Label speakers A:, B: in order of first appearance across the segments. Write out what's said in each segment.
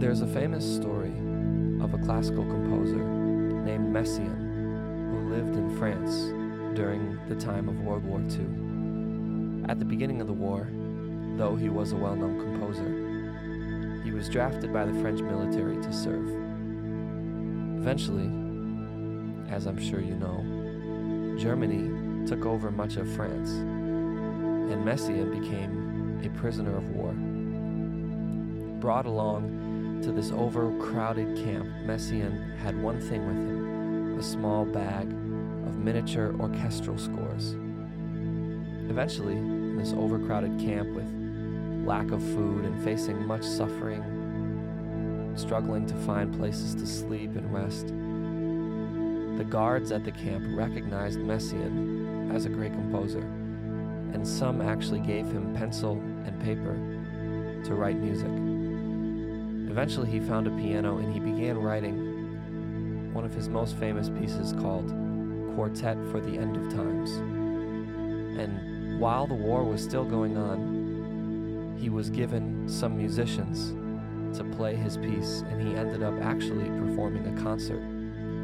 A: There's a famous story of a classical composer named Messiaen who lived in France during the time of World War II. At the beginning of the war, though he was a well known composer, he was drafted by the French military to serve. Eventually, as I'm sure you know, Germany took over much of France, and Messiaen became a prisoner of war. Brought along to this overcrowded camp, Messiaen had one thing with him a small bag of miniature orchestral scores. Eventually, in this overcrowded camp with lack of food and facing much suffering, struggling to find places to sleep and rest, the guards at the camp recognized Messiaen as a great composer, and some actually gave him pencil and paper to write music. Eventually, he found a piano and he began writing one of his most famous pieces called Quartet for the End of Times. And while the war was still going on, he was given some musicians to play his piece, and he ended up actually performing a concert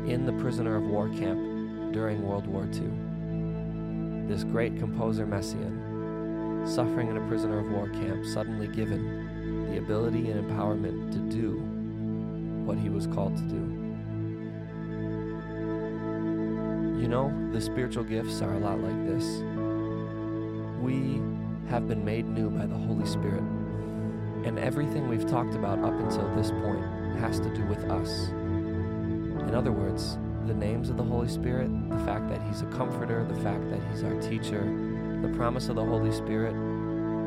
A: in the prisoner of war camp during World War II. This great composer Messiaen, suffering in a prisoner of war camp, suddenly given the ability and empowerment to do what he was called to do. You know, the spiritual gifts are a lot like this. We have been made new by the Holy Spirit, and everything we've talked about up until this point has to do with us. In other words, the names of the Holy Spirit, the fact that He's a comforter, the fact that He's our teacher, the promise of the Holy Spirit,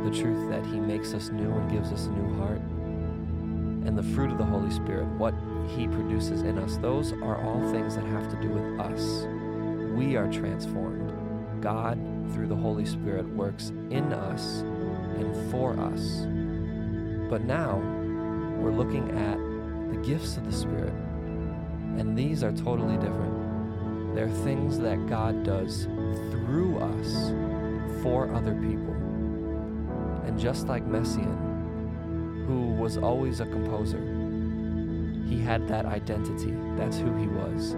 A: the truth that He makes us new and gives us a new heart, and the fruit of the Holy Spirit, what He produces in us, those are all things that have to do with us. We are transformed. God, through the Holy Spirit, works in us and for us. But now, we're looking at the gifts of the Spirit and these are totally different. They're things that God does through us for other people. And just like Messiaen, who was always a composer, he had that identity. That's who he was.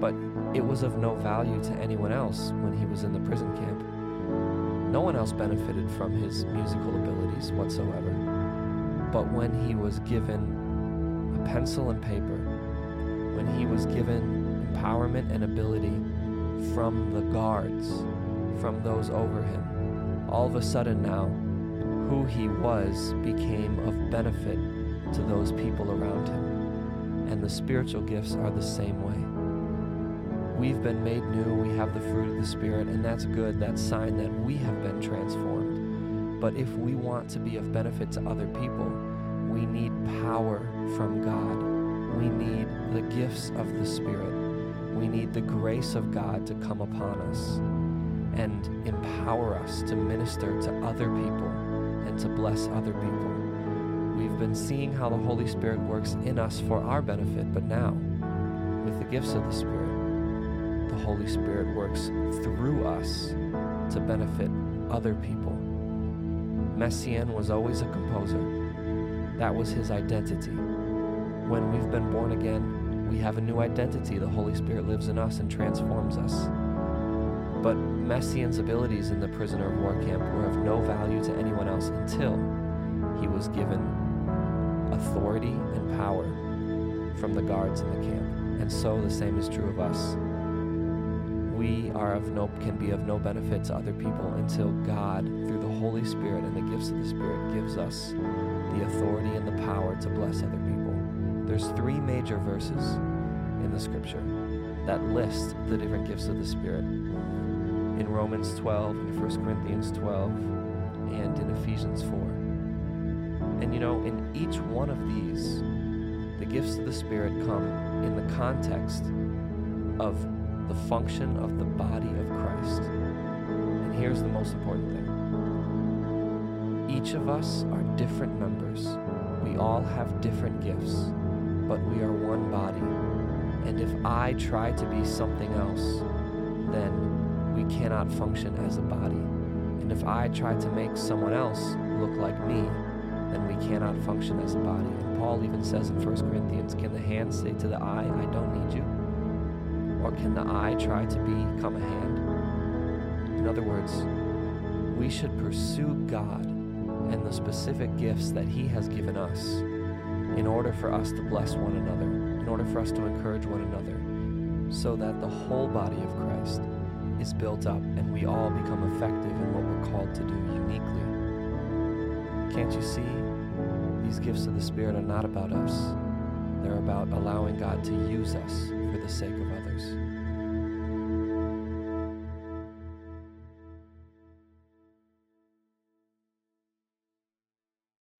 A: But it was of no value to anyone else when he was in the prison camp. No one else benefited from his musical abilities whatsoever. But when he was given a pencil and paper when he was given empowerment and ability from the guards, from those over him. All of a sudden now, who he was became of benefit to those people around him. And the spiritual gifts are the same way. We've been made new, we have the fruit of the Spirit, and that's good. That's sign that we have been transformed. But if we want to be of benefit to other people, we need power from God we need the gifts of the Spirit. We need the grace of God to come upon us and empower us to minister to other people and to bless other people. We've been seeing how the Holy Spirit works in us for our benefit, but now, with the gifts of the Spirit, the Holy Spirit works through us to benefit other people. Messiaen was always a composer. That was his identity when we've been born again, we have a new identity. The Holy Spirit lives in us and transforms us. But Messiaen's abilities in the prisoner of war camp were of no to anyone else until he was given authority and power from the guards in the camp. And so the same is true of us. We are of no can be of no benefit to other people until God, through the Holy Spirit and the gifts of the Spirit, gives us the authority and the power to bless other people. There's three major verses in the scripture that list the different gifts of the Spirit. In Romans 12, in 1 Corinthians 12, and in Ephesians 4. And you know, in each one of these, the gifts of the Spirit come in the context of the function of the body of Christ. And here's the most important thing each of us are different members, we all have different gifts but we are one body. And if I try to be something else, then we cannot function as a body. And if I try to make someone else look like me, then we cannot function as a body. And Paul even says in 1 Corinthians, Can the hand say to the eye, I don't need you? Or can the eye try to become a hand? In other words, we should pursue God and the specific gifts that He has given us in order for us to bless one another, in order for us to encourage one another, so that the whole body of Christ is built up and we all become effective in what we're called to do uniquely. Can't you see? These gifts of the Spirit are not about us, they're about allowing God to use us for the sake of others.